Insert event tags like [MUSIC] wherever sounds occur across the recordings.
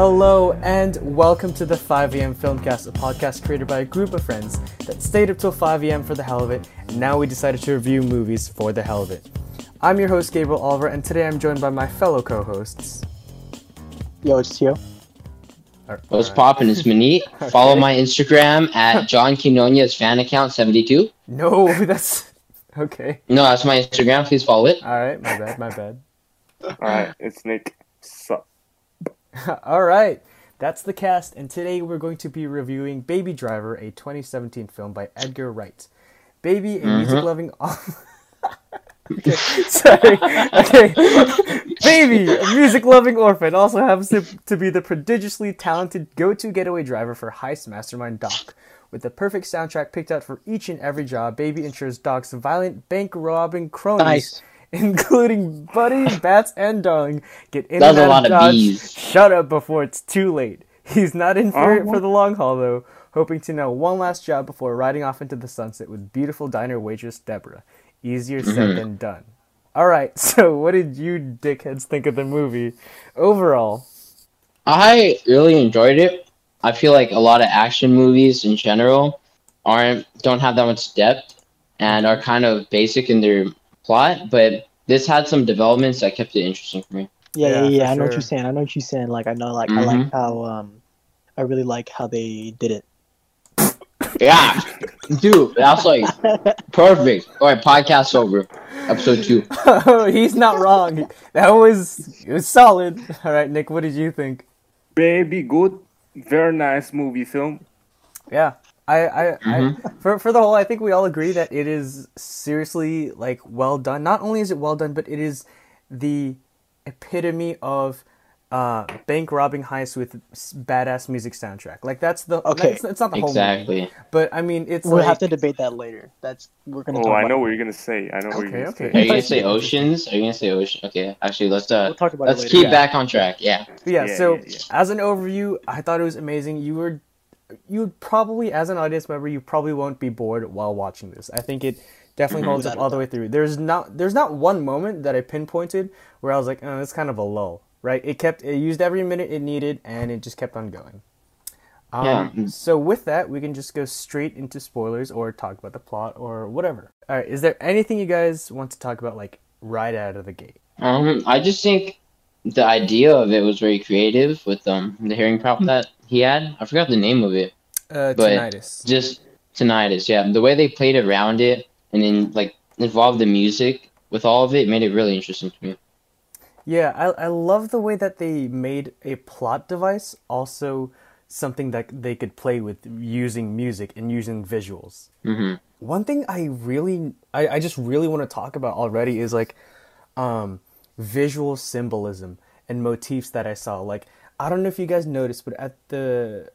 Hello and welcome to the 5am Filmcast, a podcast created by a group of friends that stayed up till 5am for the hell of it, and now we decided to review movies for the hell of it. I'm your host Gabriel Oliver, and today I'm joined by my fellow co-hosts. Yo, it's Tio. What's uh, poppin'? It's Manit. [LAUGHS] Follow my Instagram at John Quinonez fan account 72. No, [LAUGHS] that's okay. No, that's my Instagram. Please follow it. All right, my bad, my bad. Alright, it's Nick. Sup? [LAUGHS] All right, that's the cast, and today we're going to be reviewing Baby Driver, a 2017 film by Edgar Wright. Baby, a mm-hmm. music-loving. [LAUGHS] okay, sorry. Okay, [LAUGHS] Baby, a music-loving orphan, also happens to, to be the prodigiously talented go-to getaway driver for heist mastermind Doc. With the perfect soundtrack picked out for each and every job, Baby ensures Doc's violent bank robbing cronies. Nice. [LAUGHS] Including Buddy, Bats, and Darling, get in That was and a lot of Dodge. bees. Shut up before it's too late. He's not in for it Oh, for the long haul though, hoping to know one last job before riding off into the sunset with beautiful diner waitress Deborah. Easier said Mm-hmm. than done. All right, [LAUGHS] so what did you dickheads think of the movie overall? I really enjoyed it. I feel like a lot of action movies in general aren't don't have that much depth and are kind of basic in their plot, but this had some developments that kept it interesting for me. Yeah, Yeah, yeah, yeah. for I know what you're saying. I know what you're saying. Like, I know, like, I Mhm. like how, um, I really like how they did it. Yeah, dude, that's like perfect. All right, podcast over. Episode two. [LAUGHS] He's not wrong. That was it was solid. All right, Nick, what did you think? Baby, good. Very nice movie film. Yeah. I, I, I Mhm. for for the whole I think we all agree that it is seriously like well done. Not only is it well done, but it is the epitome of uh, bank robbing heist with badass music soundtrack. Like that's the Okay. It's, it's not the whole Exactly. but I mean it's We'll like, have to debate that later. That's we're gonna. Oh, talk I about know it. what you're gonna say. I know what Okay, you're gonna okay. Are you gonna say oceans? Are you gonna say ocean? Okay, actually, let's uh, We'll talk about it let's later. keep Yeah. back on track. Yeah. yeah, Yeah, so yeah, yeah. as an overview, I thought it was amazing. You were you probably as an audience member, you probably won't be bored while watching this. I think it definitely [CLEARS THROAT] holds up all the way through. There's not there's not one moment that I pinpointed where I was like, "Oh, it's kind of a lull." Right? It kept it used every minute it needed and it just kept on going. Um, Yeah. So with that, we can just go straight into spoilers or talk about the plot or whatever. All right. Is there anything you guys want to talk about like right out of the gate? Um, I just think the idea of it was very creative with um the hearing prop that he had. I forgot the name of it. Uh, But- tinnitus. Just tinnitus. Yeah, the way they played around it and then like involved the music with all of it made it really interesting to me. Yeah, I I love the way that they made a plot device also something that they could play with using music and using visuals. hmm One thing I really I, I just really want to talk about already is like um visual symbolism and motifs that I saw. Like I don't know if you guys noticed, but at the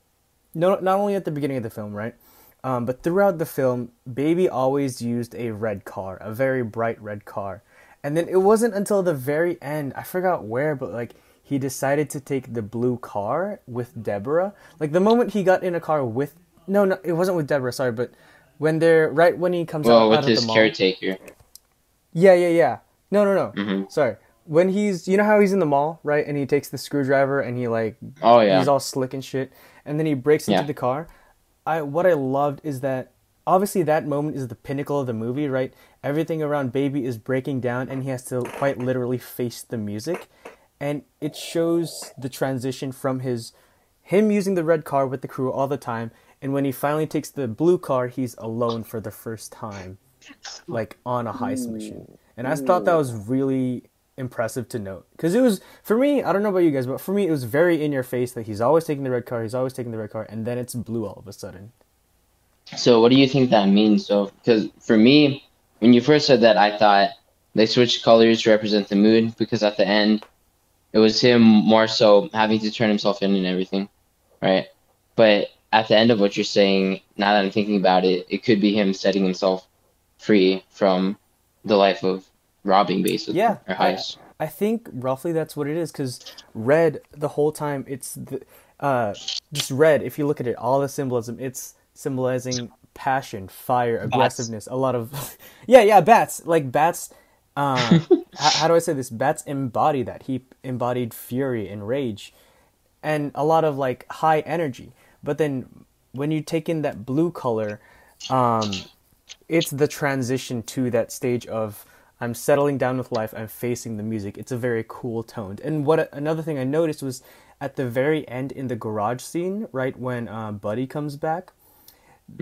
no not only at the beginning of the film, right? Um, but throughout the film, Baby always used a red car, a very bright red car. And then it wasn't until the very end, I forgot where, but like he decided to take the blue car with Deborah. Like the moment he got in a car with no, no, it wasn't with Deborah. Sorry, but when they're right when he comes Well, out, with out of his the mall. caretaker. Yeah, yeah, yeah. No, no, no. Mhm. Sorry. When he's, you know how he's in the mall, right? And he takes the screwdriver and he like Oh yeah. he's all slick and shit and then he breaks into Yeah. the car i what i loved is that obviously that moment is the pinnacle of the movie right everything around baby is breaking down and he has to quite literally face the music and it shows the transition from his him using the red car with the crew all the time and when he finally takes the blue car he's alone for the first time like on a heist mission and i thought that was really impressive to note because it was for me i don't know about you guys but for me it was very in your face that he's always taking the red car he's always taking the red car and then it's blue all of a sudden So what do you think that means? So because for me, when you first said that, I thought they switched colors to represent the mood because at the end, it was him more so having to turn himself in and everything, right? But at the end of what you're saying, now that I'm thinking about it, it could be him setting himself free from the life of robbing, basically, Yeah, or I- heist. I think roughly that's what it is because red the whole time it's the, uh, just red. If you look at it, all the symbolism it's symbolizing passion, fire, aggressiveness. A lot of [LAUGHS] yeah, yeah, bats like bats. [LAUGHS] Uh, how, how do I say this? Bats embody that. He embodied fury and rage, and a lot of like high energy. But then when you take in that blue color, um, it's the transition to that stage of I'm settling down with life. I'm facing the music. It's a very cool toned. And what another thing I noticed was at the very end in the garage scene, right when uh, Buddy comes back,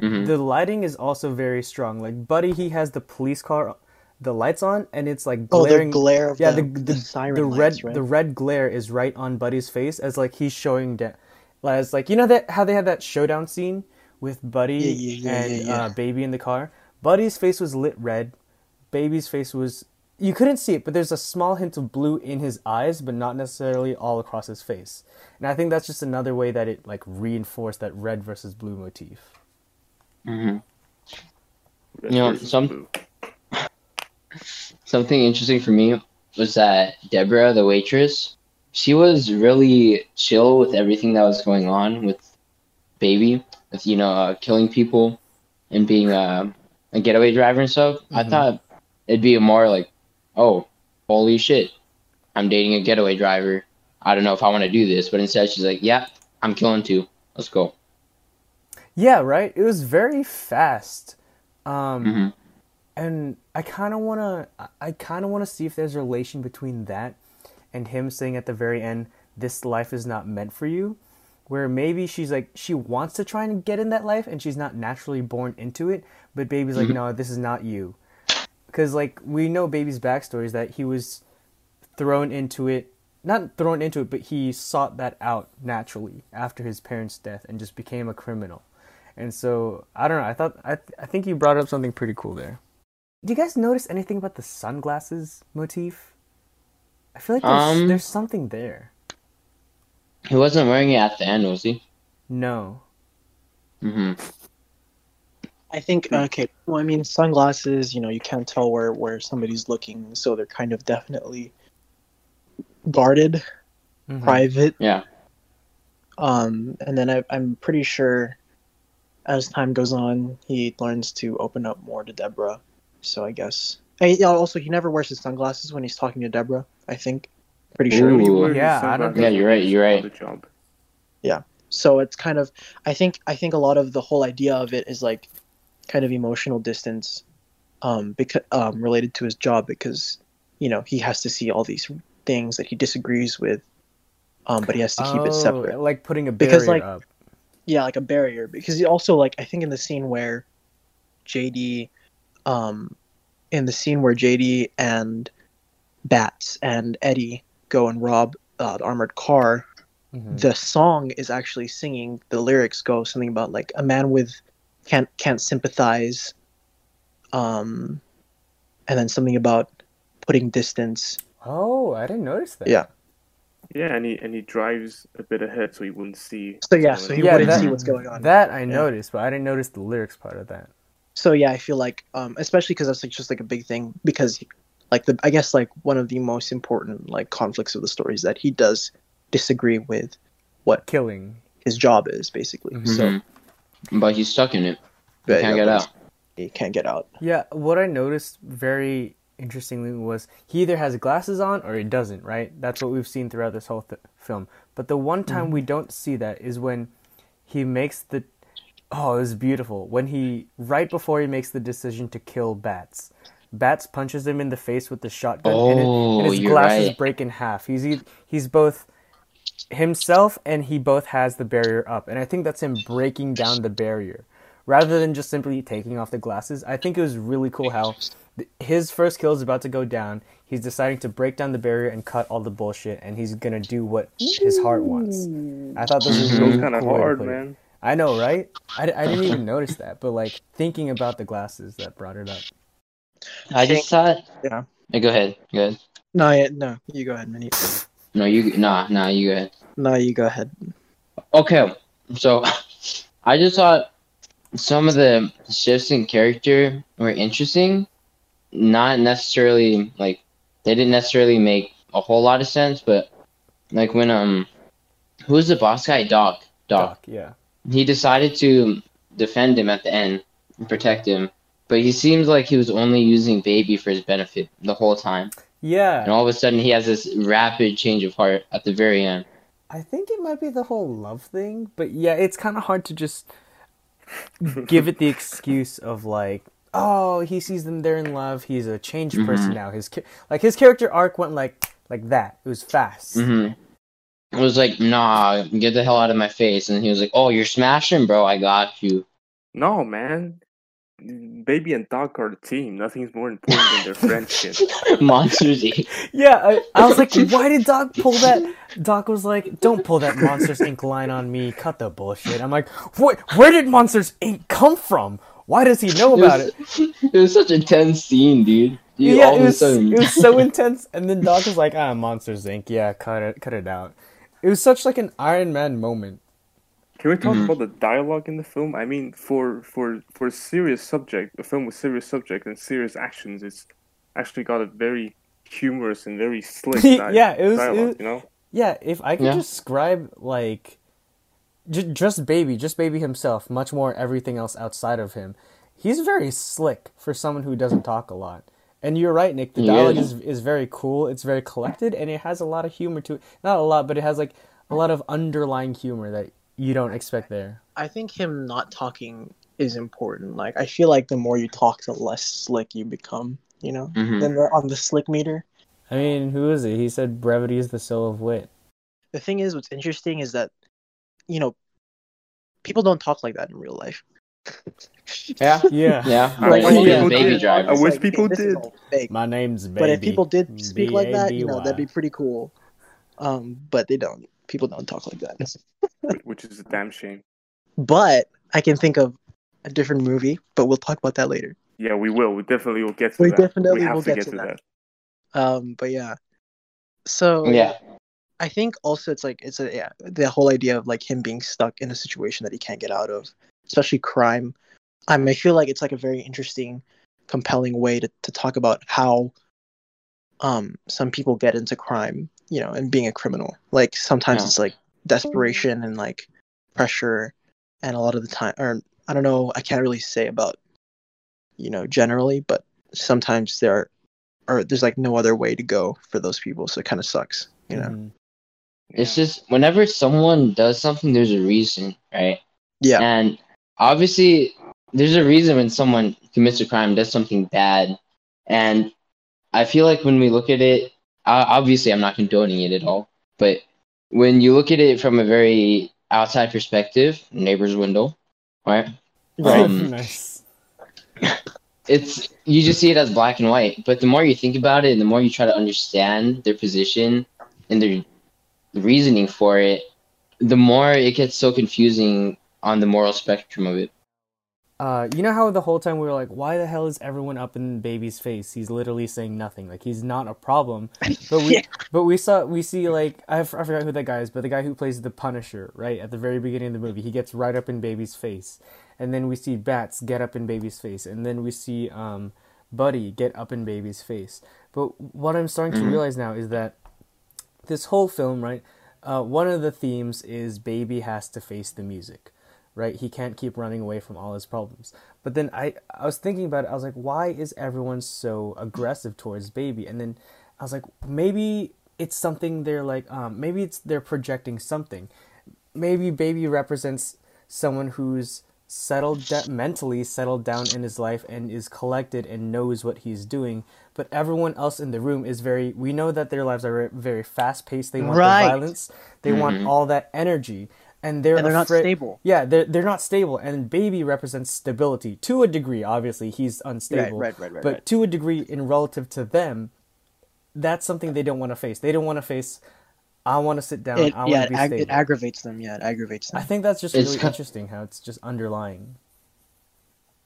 Mhm. the lighting is also very strong. Like Buddy, he has the police car, the lights on, and it's like Oh, the glaring. glare of yeah, the, the the, the, siren the lights, red right? the red glare is right on Buddy's face as like he's showing that as like you know that how they had that showdown scene with Buddy Yeah, yeah, yeah, and yeah, yeah. Uh, Baby in the car. Buddy's face was lit red. Baby's face was you couldn't see it, but there's a small hint of blue in his eyes, but not necessarily all across his face. And I think that's just another way that it like reinforced that red versus blue motif. Mm-hmm. Red You know, some- blue. Something interesting for me was that Deborah, the waitress, she was really chill with everything that was going on with Baby, with you know uh, killing people and being uh, a getaway driver and stuff. I Mhm. thought it'd be more like, oh, holy shit, I'm dating a getaway driver. I don't know if I want to do this, but instead she's like, yeah, I'm killing two. Let's go. Yeah, right. It was very fast, um, hmm and I kind of wanna, I- I kind of wanna see if there's a relation between that and him saying at the very end, "This life is not meant for you," where maybe she's like she wants to try and get in that life and she's not naturally born into it, but baby's like, Mhm. "No, this is not you," because like we know baby's backstory is that he was thrown into it not thrown into it but he sought that out naturally after his parents death and just became a criminal. And so i don't know i thought i, I think you brought up something pretty cool there. Do you guys notice anything about the sunglasses motif? I feel like there's, Um, there's something there. He wasn't wearing it at the end, was he? no. Hmm I think okay. Well, I mean, sunglasses. You know, you can't tell where where somebody's looking, so they're kind of definitely guarded, Mhm. private. Yeah. Um, and then I, I'm pretty sure, as time goes on, he learns to open up more to Deborah. So I guess. And he- also, he never wears his sunglasses when he's talking to Deborah. I think. Pretty sure. Ooh. When you wear his Yeah, I don't Yeah, you're right, you're right. Yeah. so it's kind of i think i think a lot of the whole idea of it is like kind of emotional distance um because um related to his job because you know he has to see all these things that he disagrees with um but he has to keep it Oh, separate like putting a barrier Because, like, up yeah like a barrier because he also like i think in the scene where jd um in the scene where jd and bats and eddie go and rob uh, the armored car Mhm. the song is actually singing the lyrics go something about like a man with can't can't sympathize um and then something about putting distance oh i didn't notice that Yeah. Yeah, and he and he drives a bit ahead so he wouldn't see. so yeah so he Yeah, wouldn't that- see what's going on that i Yeah. noticed but i didn't notice the lyrics part of that so yeah i feel like um especially because that's like just like a big thing because like the i guess like one of the most important like conflicts of the story is that he does disagree with what killing his job is basically Mhm. so. But he's stuck in it. He but, can't yeah, get out. he can't get out Yeah, what I noticed very interestingly was he either has glasses on or he doesn't, right? That's what we've seen throughout this whole th- film. But the one time we mm-hmm. don't see that is when he makes the Oh, it was beautiful. When he right before he makes the decision to kill Bats. Bats punches him in the face with the shotgun and, it, Oh, and his oh, glasses right. break in half. He's e- he's both himself and he both has the barrier up. And I think that's him breaking down the barrier rather than just simply taking off the glasses. I think it was really cool how his first kill is about to go down. He's deciding to break down the barrier and cut all the bullshit, and he's gonna do what his heart wants. I thought this was Mhm. really kind of cool hard, put it. man. I know, right? I, I didn't even notice that, but like thinking about the glasses that brought it up. I just thought. Yeah. Hey, go ahead. Go ahead. no yeah, no you go ahead Minnie. No, you. Nah, nah, you go ahead. no you go ahead Okay, so [LAUGHS] I just thought some of the shifts in character were interesting. Not necessarily like they didn't necessarily make a whole lot of sense, but like when um, who's the boss guy? Doc. Doc. Doc, yeah. He decided to defend him at the end and protect him, but he seems like he was only using Baby for his benefit the whole time. And all of a sudden, he has this rapid change of heart at the very end. I think it might be the whole love thing, but yeah, it's kind of hard to just give it the [LAUGHS] excuse of like, oh, he sees them they're in love. He's a changed person now. His like his character arc went like like that. It was fast. Mm-hmm. It was like, nah, get the hell out of my face. And he was like, oh, you're smashing, bro. I got you. No, man. Baby and Doc are a team. Nothing's more important than their friendship. [LAUGHS] Monsters Inc. Yeah, I, I was like, why did Doc pull that? Doc was like, don't pull that Monsters Inc. line on me. Cut the bullshit. I'm like, what? Where did Monsters Inc. come from? Why does he know about it? [LAUGHS] It was such a tense scene, dude. Dude, yeah, it was it was so [LAUGHS] intense. And then Doc was like, ah, Monsters Inc. Yeah, cut it, cut it out. It was such like an Iron Man moment. Can we talk Mhm. about the dialogue in the film? I mean, for for for a serious subject, a film with serious subject and serious actions, it's actually got a very humorous and very slick [LAUGHS] di- Yeah, it was- it was- you know, Yeah, if I could Yeah. describe like j- just baby, just baby himself, much more everything else outside of him. He's very slick for someone who doesn't talk a lot. And you're right, Nick. The He dialogue is. is is very cool. It's very collected, and it has a lot of humor to it. Not a lot, but it has like a lot of underlying humor that you don't expect there. I think him not talking is important. Like I feel like the more you talk, the less slick you become. You know, Mhm. then they're on the slick meter. I mean, who is it? He said brevity is the soul of wit. The thing is, what's interesting is that, you know, people don't talk like that in real life. [LAUGHS] yeah, Yeah. yeah. Like, wish when he people was Baby did. Driver. I wish like, people this did. My name's baby. But if people did speak like that, you know, that'd be pretty cool. Um, but they don't. People don't talk like that. [LAUGHS] which is a damn shame. But I can think of a different movie, but we'll talk about that later. Yeah, we will. We definitely will get to We that. definitely we have will to get get to to that. that. Um, but yeah. So Yeah. I think also it's like it's a yeah the whole idea of like him being stuck in a situation that he can't get out of, especially crime. I mean, I feel like it's like a very interesting, compelling way to, to talk about how um some people get into crime, you know, and being a criminal. Like sometimes Yeah. it's like desperation and like pressure, and a lot of the time, or I don't know, I can't really say about you know generally, but sometimes there are, or there's like no other way to go for those people, so it kind of sucks, you know. Mhm. It's just whenever someone does something, there's a reason, right? Yeah. And obviously, there's a reason when someone commits a crime, does something bad, and I feel like when we look at it, uh, obviously, I'm not condoning it at all, but when you look at it from a very outside perspective, neighbor's window, right? Um, [LAUGHS] nice. it's you just see it as black and white but the more you think about it and the more you try to understand their position and their reasoning for it the more it gets so confusing on the moral spectrum of it Uh, you know how the whole time we were like, why the hell is everyone up in baby's face? He's literally saying nothing. Like he's not a problem. [LAUGHS] But we, Yeah. but we saw, we see like I, f- I forgot who that guy is, but the guy who plays the Punisher, right at the very beginning of the movie, he gets right up in baby's face, and then we see Bats get up in baby's face, and then we see um, Buddy get up in baby's face. But what I'm starting to Mhm. realize now is that this whole film, right? Uh, one of the themes is baby has to face the music right? He can't keep running away from all his problems. But then I, I was thinking about it. I was like, why is everyone so aggressive towards baby? And then I was like, maybe it's something they're like, um, maybe it's they're projecting something. Maybe baby represents someone who's settled da- mentally settled down in his life and is collected and knows what he's doing but everyone else in the room is very we know that their lives are very fast paced they want Right. the violence they want Mhm. all that energy and they're And they're not stable. yeah, they're they're not stable, and baby represents stability to a degree. Obviously, he's unstable, right, right, right, but right. to a degree, in relative to them, that's something they don't want to face. They don't want to face. I want to sit down. It, I want yeah, to it, be ag- stable. it aggravates them. Yeah, it aggravates them. I think that's just It's really ki- interesting how it's just underlying.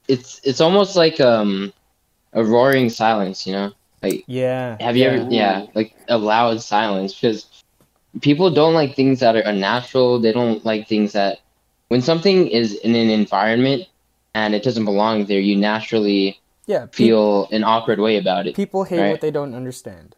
it's it's almost like um a roaring silence you know like Yeah. have you yeah. ever yeah like a loud silence because people don't like things that are unnatural they don't like things that when something is in an environment and it doesn't belong there you naturally Yeah. pe- feel an awkward way about it people hate right. what they don't understand.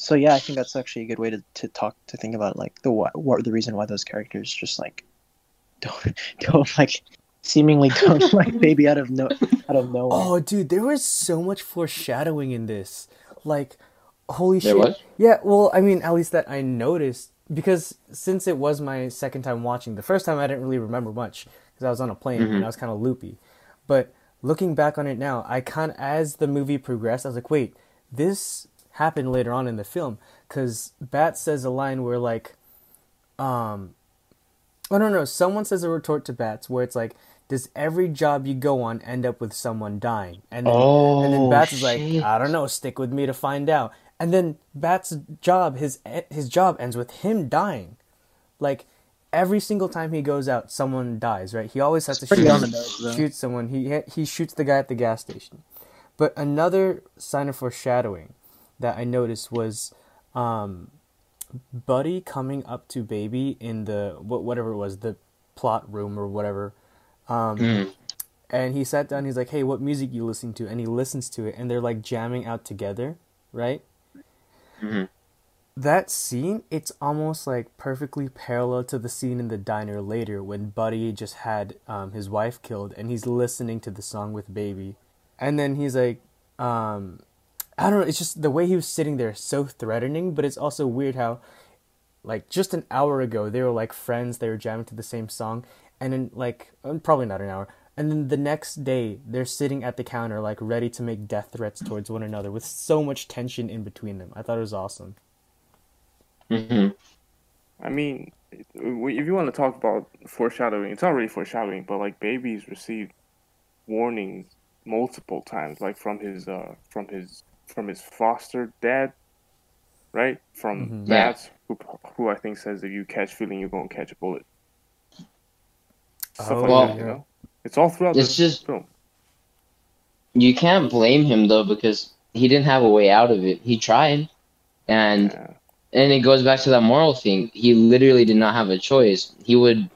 So yeah, I think that's actually a good way to, to talk to think about like the what, what the reason why those characters just like [LAUGHS] don't don't like seemingly don't [LAUGHS] like baby out of no out of nowhere. Oh, dude, there was so much foreshadowing in this. Like, holy There shit. was? Yeah, well, I mean, at least that I noticed. because since it was my second time watching, the first time I didn't really remember much because I was on a plane Mhm. and I was kind of loopy. But looking back on it now, I kind of as the movie progressed, I was like, wait, this happened later on in the film because Bat says a line where like, um, oh no no, someone says a retort to Bats where it's like, does every job you go on end up with someone dying? And then and then Oh, Bats is like. I don't know, stick with me to find out. And then Bats' job, his his job ends with him dying. Like every single time he goes out, someone dies. Right? He always has It's to shoot, nose, shoot someone. He he shoots the guy at the gas station. But another sign of foreshadowing that I noticed was um, Buddy coming up to Baby in the whatever it was, the plot room or whatever. Um, Mm. and he sat down. He's like, "Hey, what music you listening to?" And he listens to it, and they're like jamming out together, right? Mhm. That scene, it's almost like perfectly parallel to the scene in the diner later when Buddy just had um, his wife killed, and he's listening to the song with Baby, and then he's like, um, I don't know. It's just the way he was sitting there, so threatening, but it's also weird how like just an hour ago they were like friends they were jamming to the same song and then like um, probably not an hour and then the next day they're sitting at the counter like ready to make death threats towards one another with so much tension in between them i thought it was awesome Mhm. I mean, if you want to talk about foreshadowing, it's not really foreshadowing, but like babies received warnings multiple times, like from his uh from his from his foster dad, right? From Mhm. Yeah. Who who I think says if you catch feeling, you're gonna catch a bullet. Stuff Oh, like Well- that, you know. It's all throughout It's this just- film. You can't blame him though because he didn't have a way out of it. He tried, and Yeah. and it goes back to that moral thing. He literally did not have a choice. He would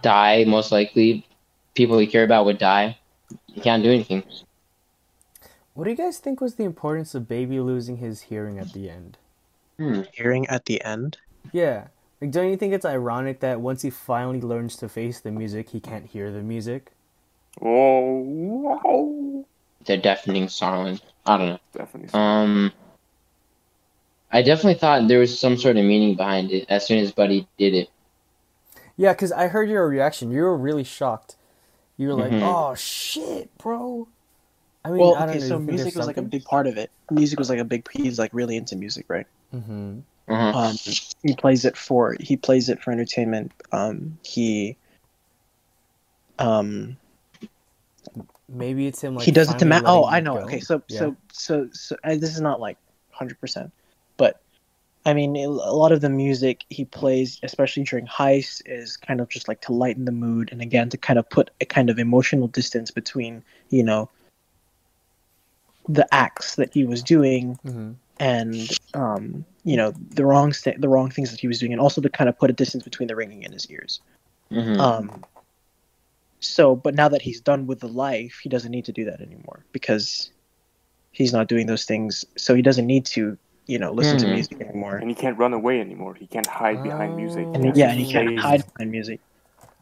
die most likely. People he cared about would die. He can't do anything. what do you guys think was the importance of baby losing his hearing at the end Hmm. Hearing at the end. yeah like don't you think it's ironic that once he finally learns to face the music he can't hear the music Oh, whoa. The deafening silence. I don't know. Definitely. Um, I definitely thought there was some sort of meaning behind it as soon as Buddy did it. Yeah, because I heard your reaction. You were really shocked. You were like, Mhm. "Oh shit, bro!" I mean, Well, I don't okay, know. so music there's was like a big part of it. Music was like a big. He's like really into music, right? Mm-hmm. Uh-huh. Um, he plays it for he plays it for entertainment. Um, he um Maybe it's him. Like he does it to finally Matt. Oh, I know. go. Okay, so Yeah. so so so and this is not like hundred percent, but I mean a lot of the music he plays, especially during heists, is kind of just like to lighten the mood and again to kind of put a kind of emotional distance between you know the acts that he was doing Mhm. And um you know the wrong st- the wrong things that he was doing and also to kind of put a distance between the ringing in his ears. Mhm. Um, so, but now that he's done with the life, he doesn't need to do that anymore because he's not doing those things. So he doesn't need to, you know, listen to Mhm. music anymore. and he can't run away anymore. He can't hide behind music. Oh. And has yeah, and he can't hide behind music.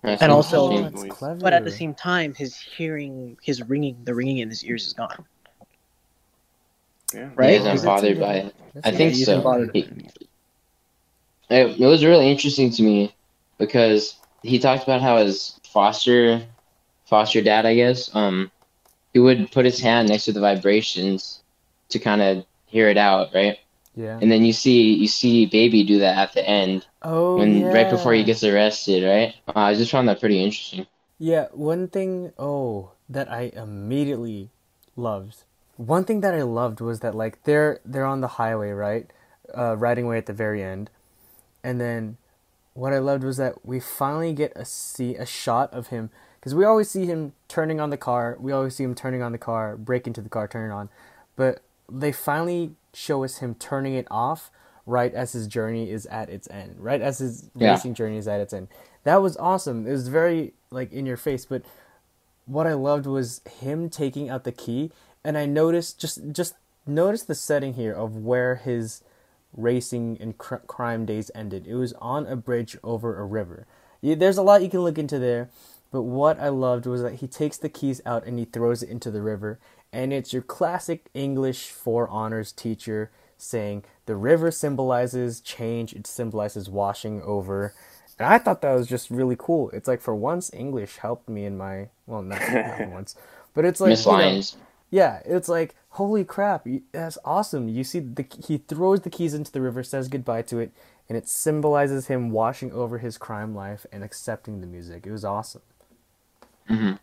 That's and also- Oh, interesting. that's noise. clever. But at the same time, his hearing, his ringing, the ringing in his ears is gone. Yeah. Right? He Is isn't bothered by it. That's I a think good- so. He- it, it was really interesting to me because he talked about how his foster foster dad, I guess, um, he would put his hand next to the vibrations to kind of hear it out, right? Yeah. And then you see you see baby do that at the end Oh, when yeah. right before he gets arrested, right? Uh, I just found that pretty interesting. Yeah, one thing oh that I immediately loved. One thing that I loved was that like they're they're on the highway, right? Uh riding away at the very end. And then what I loved was that we finally get a see a shot of him cuz we always see him turning on the car. We always see him turning on the car, break into the car, turn it on. But they finally show us him turning it off right as his journey is at its end, right as his Yeah. racing journey is at its end. That was awesome. It was very like in your face, but what I loved was him taking out the key, and I noticed just just notice the setting here of where his racing and cr- crime days ended. It was on a bridge over a river. There's a lot you can look into there, but what I loved was that he takes the keys out and he throws it into the river, and it's your classic English for honors teacher saying the river symbolizes change. It symbolizes washing over. And I thought that was just really cool. It's like for once English helped me in my well, not, [LAUGHS] not once, but it's like Miss you know, yeah, it's like holy crap, that's awesome. You see, the he throws the keys into the river, says goodbye to it, and it symbolizes him washing over his crime life and accepting the music. It was awesome. Mm-hmm.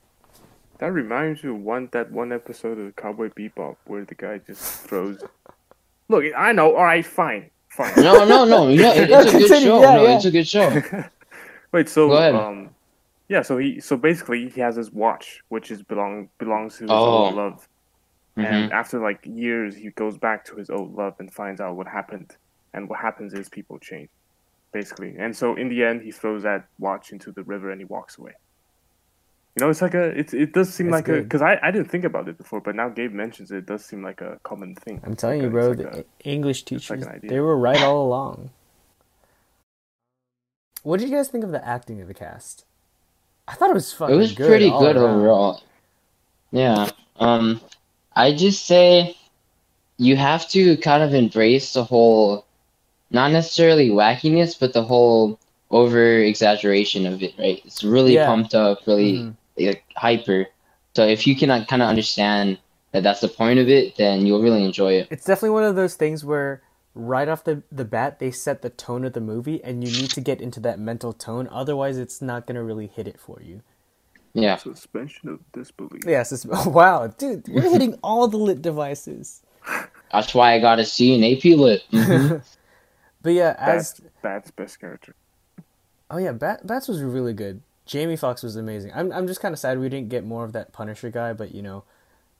That reminds me of one that one episode of Cowboy Bebop where the guy just throws. [LAUGHS] Look, I know. All right, fine, fine. No, no, no. You know, it, it's a [LAUGHS] good show. yeah, no, yeah. it's a good show. [LAUGHS] Wait, so Go ahead. um, yeah, so he so basically he has his watch, which is belong belongs to his Oh. old love, Mhm. and after like years, he goes back to his old love and finds out what happened, and what happens is people change, basically, and so in the end, he throws that watch into the river and he walks away. You know, it's like a it it does seem It's like a because I I didn't think about it before, but now Gabe mentions it, it does seem like a common thing. I'm telling Like you, bro, it's the like a- English it's like teachers, an idea. they were right all along. What did you guys think of the acting of the cast? I thought it was fucking it was good pretty all good around. overall. Yeah. Um, I just say you have to kind of embrace the whole, not necessarily wackiness, but the whole over exaggeration of it. Right? It's really Yeah. pumped up, really Mhm. Like hyper. So if you can kind of understand that that's the point of it, then you'll really enjoy it. It's definitely one of those things where right off the, the bat they set the tone of the movie and you need to get into that mental tone otherwise it's not going to really hit it for you Yeah. suspension of disbelief. yes it's, [LAUGHS] wow dude we're hitting [LAUGHS] all the lit devices That's why I got a C in AP Lit. Mhm. [LAUGHS] but yeah as That's Bat's best character. oh yeah Bat, bats was really good jamie foxx was amazing i'm, I'm just kind of sad we didn't get more of that punisher guy but you know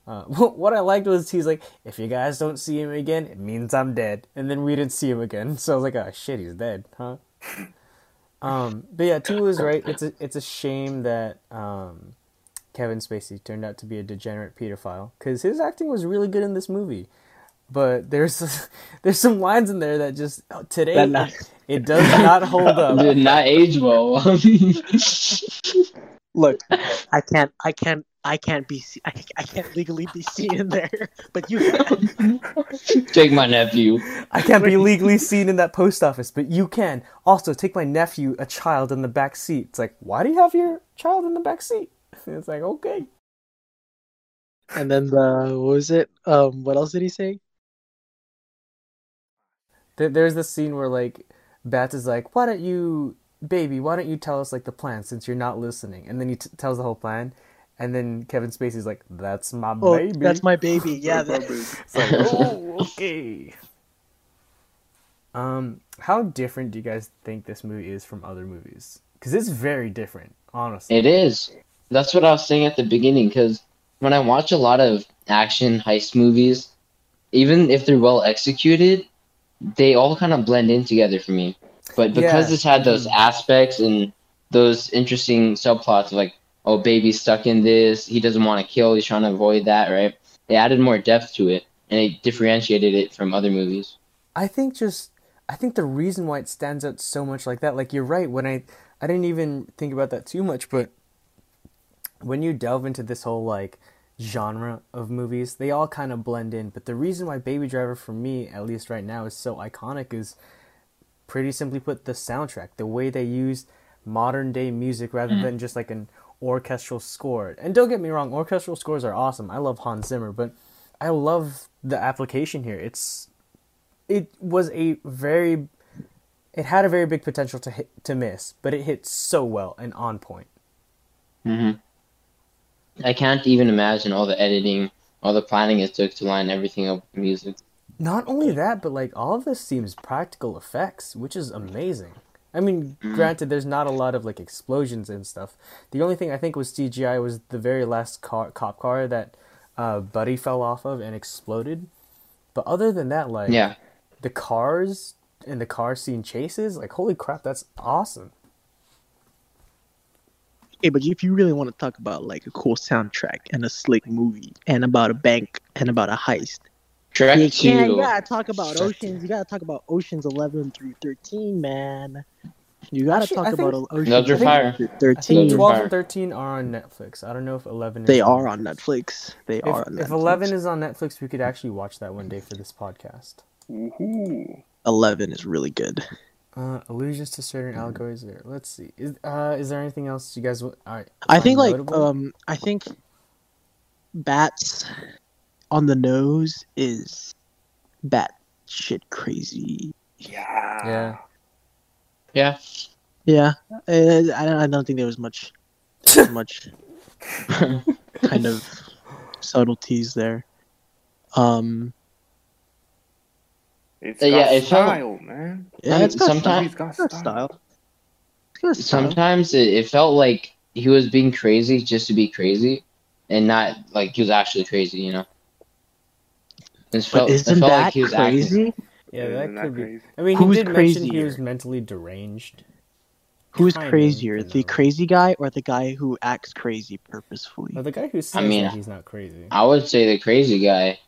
uh, [LAUGHS] what I liked was he's like, if you guys don't see him again, it means I'm dead. And then we didn't see him again, [LAUGHS] so I was like, oh shit, he's dead, huh? [LAUGHS] Um, but yeah, two was right. It's a it's a shame that um, Kevin Spacey turned out to be a degenerate pedophile because his acting was really good in this movie. But there's [LAUGHS] there's some lines in there that just oh, today That not- it, it does not [LAUGHS] hold up. Did not age well. [LAUGHS] Look, I can't, I can't, I can't be, I, I can't legally be seen in there, but you can. Take my nephew. I can't be legally seen in that post office, but you can. Also, take my nephew, a child, in the back seat. It's like, why do you have your child in the back seat? It's like, okay. And then the what was it? Um, what else did he say? There, there's this scene where like Bats is like, "Why don't you, baby? Why don't you tell us like the plan since you're not listening?" And then he t- tells the whole plan, and then Kevin Spacey's like, "That's my Oh, baby." that's my baby. [LAUGHS] Yeah, That's my that- baby. It's like, oh, [LAUGHS] okay. Um, how different do you guys think this movie is from other movies? Because it's very different, honestly. It is. That's what I was saying at the beginning. Because when I watch a lot of action heist movies, even if they're well executed, they all kind of blend in together for me. But because Yeah. this had those mm-hmm. aspects and those interesting subplots of like, oh, baby's stuck in this, he doesn't want to kill, he's trying to avoid that, right? They added more depth to it, and it differentiated it from other movies. I think just I think the reason why it stands out so much like that, like you're right, when I I didn't even think about that too much, but when you delve into this whole like genre of movies, they all kind of blend in. But the reason why Baby Driver for me, at least right now, is so iconic is pretty simply put the soundtrack, the way they used modern day music rather than just like an orchestral score. And don't get me wrong, orchestral scores are awesome. I love Hans Zimmer, but I love the application here. It's it was a very it had a very big potential to hit to miss, but it hit so well and on point. hmm I can't even imagine all the editing, all the planning it took to line everything up with music. Not only that, but like all of this seems practical effects, which is amazing. I mean, granted, there's not a lot of like explosions and stuff. The only thing I think was CGI was the very last car, cop car that uh, Buddy fell off of and exploded. But other than that, like Yeah. the cars and the car scene chases, like holy crap, that's awesome. Hey, but if you really want to talk about like a cool soundtrack and a slick movie and about a bank and about a heist, Shrek you, can't, you gotta talk about Shrek Oceans. You gotta talk about Oceans 11 through 13, man. You gotta Actually, talk I think- about Oceans Those are 11 fire. through I think 13. are 12 fire. and 13 are on Netflix. I don't know if 11 is They are on Netflix. They If, are on Netflix. if 11 is on Netflix, we could actually watch that one day for this podcast. Woohoo. Eleven is really good. Uh, allusions to certain allegories there. Let's see. Is uh is there anything else you guys? wa- All right. I think like notable? um I think bats on the nose is bat shit crazy. Yeah. Yeah. Yeah. Yeah, uh, I don't I don't think there was much much [LAUGHS] kind of subtleties there. Um It's Uh, yeah, it felt- style, man. yeah, it's got sometime- He's got style. style. Style. It's got style. Sometimes it, it felt like he was being crazy just to be crazy, and not like he was actually crazy. You know. It felt, But it isn't felt that like he was acting. crazy? Yeah, Isn't that could be. crazy? I mean, Who's he did mention he crazier? was mentally deranged. Who's Kind crazier, you the know. crazy guy or the guy who acts crazy purposefully? Well, the guy who says mean, that he's not crazy. I would say the crazy guy,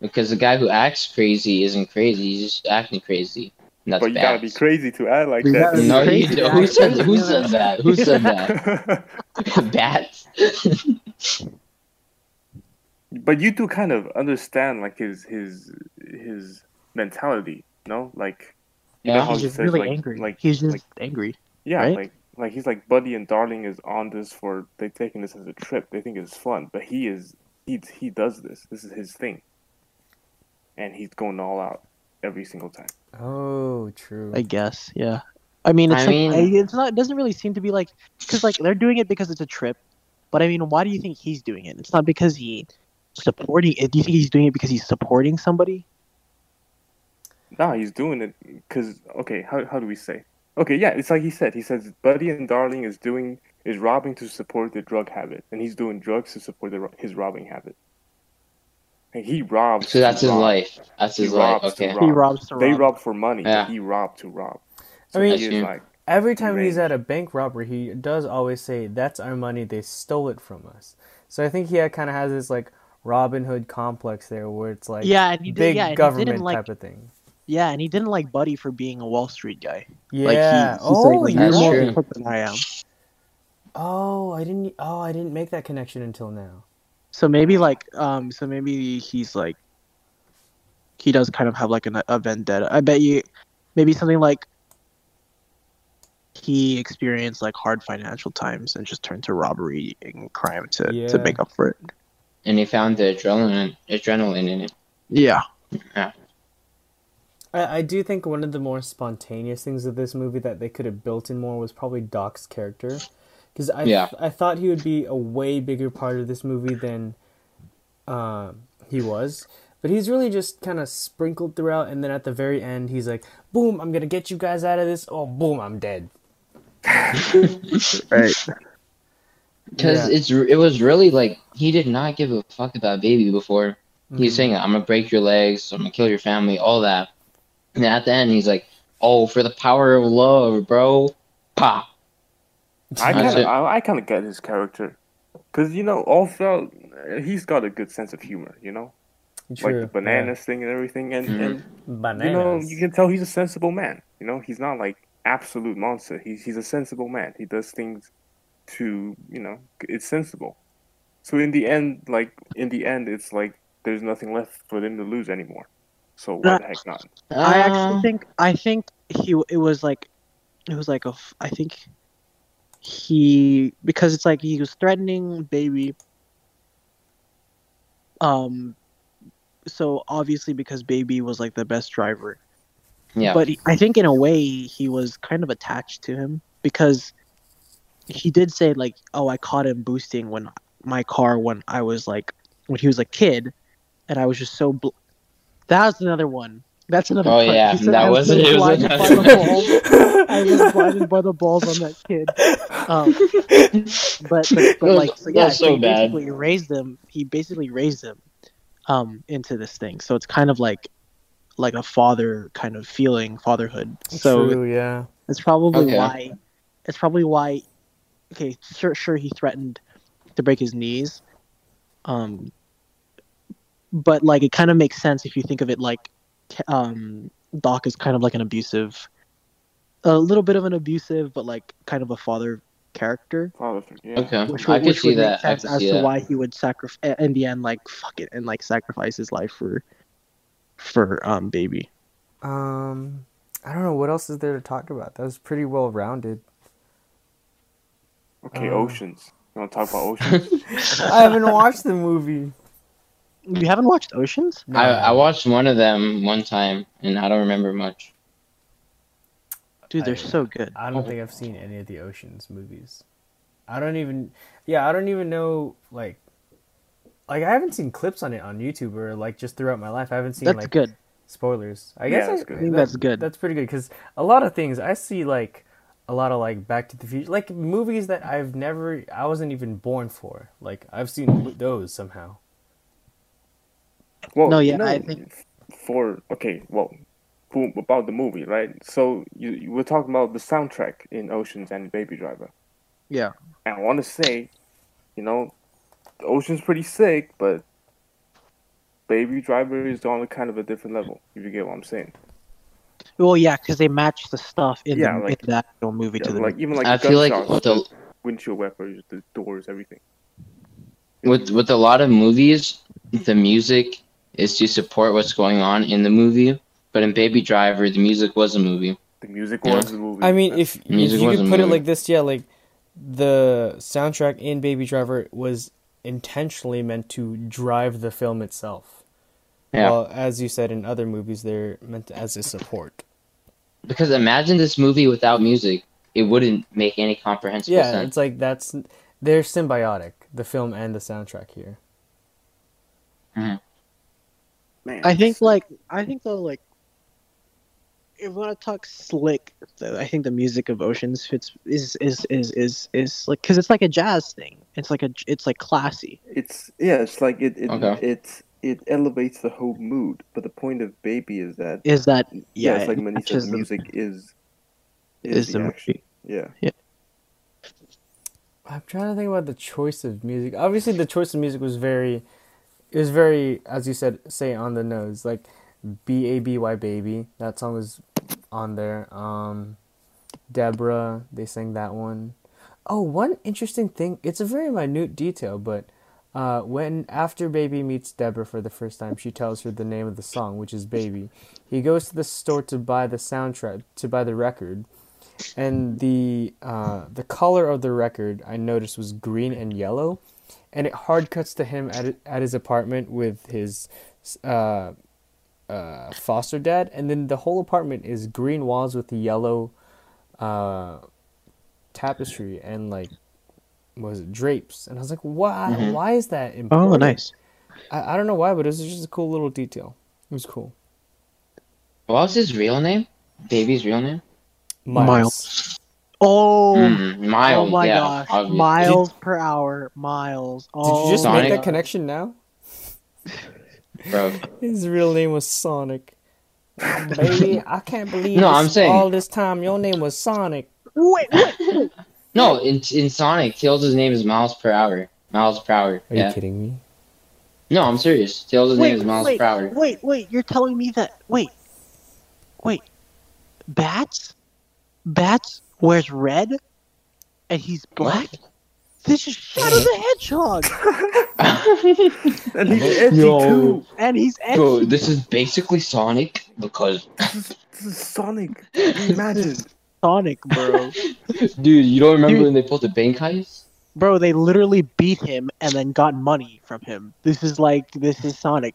because the guy who acts crazy isn't crazy. He's just acting crazy. And that's But you bad. gotta be crazy to act like You that. No, you don't. Who said who said that? Who said that? Bats. [LAUGHS] [LAUGHS] [LAUGHS] but you do kind of understand like his his his mentality, no? Like you know Yeah. how He's he just says, really like- angry. like- He's just like- angry. yeah, Right? like like he's like Buddy and Darling is on this for they taking this as a trip. They think it's fun, but he is he he does this. This is his thing, and he's going all out every single time. Oh, true. I guess, yeah. I mean, it's I like, mean- it's not. It doesn't really seem to be like because like they're doing it because it's a trip. But I mean, why do you think he's doing it? It's not because he supporting. Do you think he's doing it because he's supporting somebody? No, he's doing it because okay, how how do we say? Okay, yeah, it's like he said. He says Buddy and Darling is doing is robbing to support the drug habit, and he's doing drugs to support the, his robbing habit. And he robs. So that's his rob. life. That's He his life. Okay. rob. He robs to They rob. rob for money. Yeah. He robbed to rob. I mean- he is like Every time he's at a bank robbery, he does always say, "That's our money. They stole it from us." So I think he kind of has this like Robin Hood complex there, where it's like Yeah, and he did. big Yeah, and he government didn't like. type of thing. Yeah, and he didn't like Buddy for being a Wall Street guy. Yeah. Like he, oh, like, like, you're more right. true. crook than I am. Oh, I didn't. Oh, I didn't make that connection until now. So maybe like um so maybe he's like he does kind of have like an, a vendetta. I bet you maybe something like he experienced like hard financial times and just turned to robbery and crime to Yeah. to make up for it. And he found the adrenaline adrenaline in it. Yeah. I, I do think one of the more spontaneous things of this movie that they could have built in more was probably Doc's character, because I Yeah. I thought he would be a way bigger part of this movie than um he was. But he's really just kind of sprinkled throughout, and then at the very end, he's like, "Boom! I'm gonna get you guys out of this." Oh, boom! I'm dead. [LAUGHS] Right. Because Yeah. it's it was really like he did not give a fuck about baby before. He's Mhm. saying, "I'm gonna break your legs. I'm gonna kill your family." All that. And at the end, he's like, "Oh, for the power of love, bro." Pop. I kind of. I, I kind of get his character, because you know also uh, he's got a good sense of humor. You know, True. like the bananas thing and everything, and, Mhm. and Yeah. you know you can tell he's a sensible man. You know, he's not like absolute monster. He's he's a sensible man. He does things to you know it's sensible. So in the end, like in the end, it's like there's nothing left for them to lose anymore. So why the heck not? I actually Uh, think I think he it was like it was like a f- I think he because it's like he was threatening baby. Um so obviously because baby was like the best driver. Yeah. but he- I think in a way he was kind of attached to him because he did say like oh I caught him boosting when my car when I was like when he was a kid and I was just so bl- that was another one that's another oh part. yeah, He said, that "I was so it. was blinded by another the [LAUGHS] balls. I was blinded by the balls on that kid. Um, but, but, [LAUGHS] but was- like so yeah, so so he bad. basically raised them. He basically raised them um, into this thing. So it's kind of like like a father kind of feeling, fatherhood. So True. Yeah. it's probably Okay. why. It's probably why. Okay, sure, sure. He threatened to break his knees. Um, but like it kind of makes sense if you think of it like, um, Doc is kind of like an abusive, a little bit of an abusive, but like kind of a father character, Father yeah. Okay, which I would, could which see would make that. Sense could as see to that. why he would sacrifice in the end, like fuck it, and like sacrifice his life for, for um baby. Um, I don't know what else is there to talk about. That was pretty well rounded. Okay, Uh. oceans. You want to talk about [LAUGHS] oceans? I haven't watched the movie. You haven't watched Oceans? No. I, I watched one of them one time, and I don't remember much. Dude, they're I- so good. I don't think I've seen any of the Ocean's movies. I don't even. Yeah, I don't even know. Like, like I haven't seen clips on it on YouTube or like just throughout my life. I haven't seen That's like good. spoilers. I Yeah, guess that's I, good. I think that- that's good. That's pretty good because a lot of things I see like a lot of like Back to the Future, like movies that I've never, I wasn't even born for. Like I've seen those somehow. Well, No, you yeah, know, I think- for okay, well, boom, about the movie, right? So you, you were talking about the soundtrack in Oceans and Baby Driver, Yeah. and I want to say, you know, the Ocean's pretty sick, but Baby Driver is on a kind of a different level. If you get what I'm saying, Well, yeah, because they match the stuff in, Yeah, the, like- in the actual movie yeah, to the like even like I feel like gunshots, the, the windshield wipers, the doors, everything. with with a lot of movies, the music is to support what's going on in the movie. But in Baby Driver, the music was a movie. The music Yeah. was the movie. I mean, That's- if, if you could a put it like this, yeah, like the soundtrack in Baby Driver was intentionally meant to drive the film itself. Yeah. Well, as you said in other movies, they're meant to, as a support. Because imagine this movie without music, it wouldn't make any comprehensible Yeah, sense. it's like that's they're symbiotic, the film and the soundtrack here. Mm-hmm. Man, I think like I think though like if we want to talk slick, the, I think the music of Oceans fits is is is is is like because it's like a jazz thing. It's like a it's like classy. it's yeah, it's like it it Okay. it it elevates the whole mood. But the point of Baby is that Is that yeah, yeah? it's like it Manny matches said, the- music is is is the the movie. action. Yeah, I'm trying to think about the choice of music. Obviously, the choice of music was very, it was very, as you said, say on the nose. Like B A B Y baby, that song was on there. Um, Deborah, they sang that one. Oh, one interesting thing. It's a very minute detail, but uh, when after Baby meets Deborah for the first time, she tells her the name of the song, which is Baby. He goes to the store to buy the soundtrack, to buy the record, and the uh, the color of the record I noticed was green and yellow, and it hard cuts to him at at his apartment with his uh, uh, foster dad, and then the whole apartment is green walls with yellow uh, tapestry and like was it drapes, and I was like, why? Mhm. Why is that important? Oh, nice. I, I don't know why, but it was just a cool little detail. It was cool. what was his real name? Baby's real name? Miles. Oh, Mm, Miles. oh my yeah, gosh, obviously. miles per hour, miles. Oh. Did you just Sonic? make that connection now? Bro. His real name was Sonic. [LAUGHS] Baby, I can't believe No, this- I'm saying- all this time your name was Sonic. wait, wait, No, in in Sonic, Tails' name is miles per hour. Miles per hour. Are yeah. you kidding me? No, I'm serious. Tails' name is miles wait, per hour. wait, wait. You're telling me that? Wait, wait. Bats, Bats wears red, and he's black. This is Shadow the Hedgehog, [LAUGHS] and he's edgy [LAUGHS] Yo. too. and he's edgy. Bro, this is basically Sonic because, This is, this is Sonic. Imagine. Sonic, bro. [LAUGHS] dude, you don't remember Dude. when they pulled the bank heist? Bro, they literally beat him and then got money from him. This is like this is Sonic.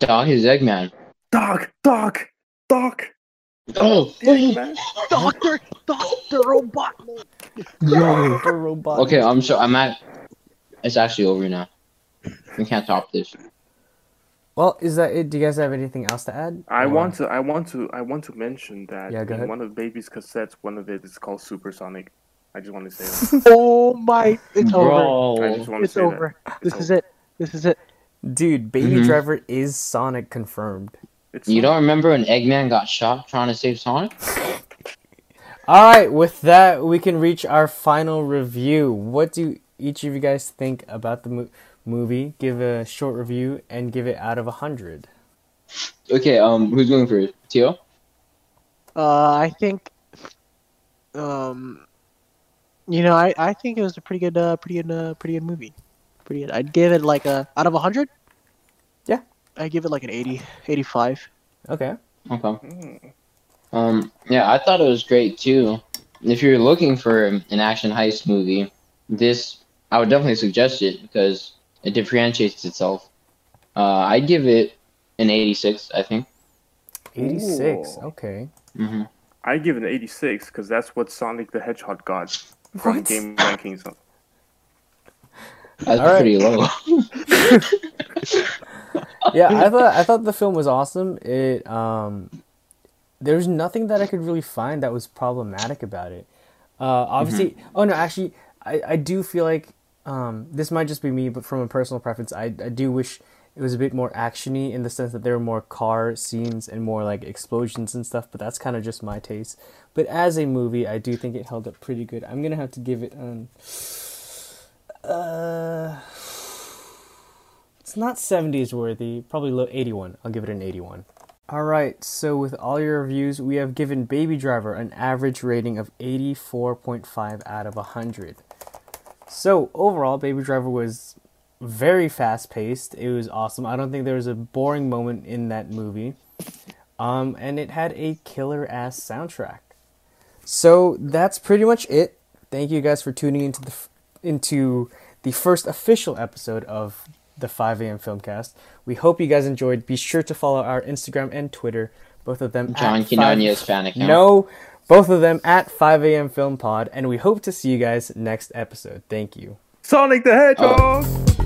Dog is Eggman. Doc, Doc, Doc. Oh, Eggman. Doctor, Doctor Robotnik. yo. Robot. Okay, I'm sure I'm at. It's actually over now. We can't top this. Well, is that it? Do you guys have anything else to add? I Or- want to, I want to, I want to mention that Yeah, go in ahead. one of Baby's cassettes, one of it is called Supersonic. I just want to say that. [LAUGHS] Oh my! It's over. I just Bro. want to It's say over. that. This It's is it. This is it. Dude, Baby Mhm. Driver is Sonic confirmed. It's You don't remember when Eggman got shot trying to save Sonic? [LAUGHS] All right, with that, we can reach our final review. What do each of you guys think about the mo- movie? Give a short review and give it out of a hundred. Okay, um, who's going first? Tio? Uh, I think, um, you know, I, I think it was a pretty good, uh, pretty good, uh, pretty good movie. Pretty good. I'd give it like a out of a hundred. Yeah. I give it like an 80, 85. Okay. Okay. Um, yeah, I thought it was great too. If you're looking for an action heist movie, this I would definitely suggest it because it differentiates itself. Uh, I'd give it an 86, I think. 86. Ooh. Okay. hmm I give it an 86 because that's what Sonic the Hedgehog got from What? Game Rankings. That's All right. pretty low. [LAUGHS] [LAUGHS] yeah, I thought I thought the film was awesome. It um, there's nothing that I could really find that was problematic about it. Uh, obviously, oh no, actually, I, I do feel like um, this might just be me, but from a personal preference, I I do wish it was a bit more actiony in the sense that there were more car scenes and more like explosions and stuff. But that's kind of just my taste. But as a movie, I do think it held up pretty good. I'm gonna have to give it an. Uh, it's not 70s worthy, probably low 81. I'll give it an 81. All right, so with all your reviews, we have given Baby Driver an average rating of 84.5 out of 100. So, overall, Baby Driver was very fast paced. It was awesome. I don't think there was a boring moment in that movie. Um, and it had a killer ass soundtrack. So, that's pretty much it. Thank you guys for tuning into the f- into the first official episode of the 5 a.m. Filmcast. We hope you guys enjoyed. Be sure to follow our Instagram and Twitter, both of them. John at 5 fan account. No, both of them at 5 a.m. Film Pod, and we hope to see you guys next episode. Thank you. Sonic the Hedgehog! Oh.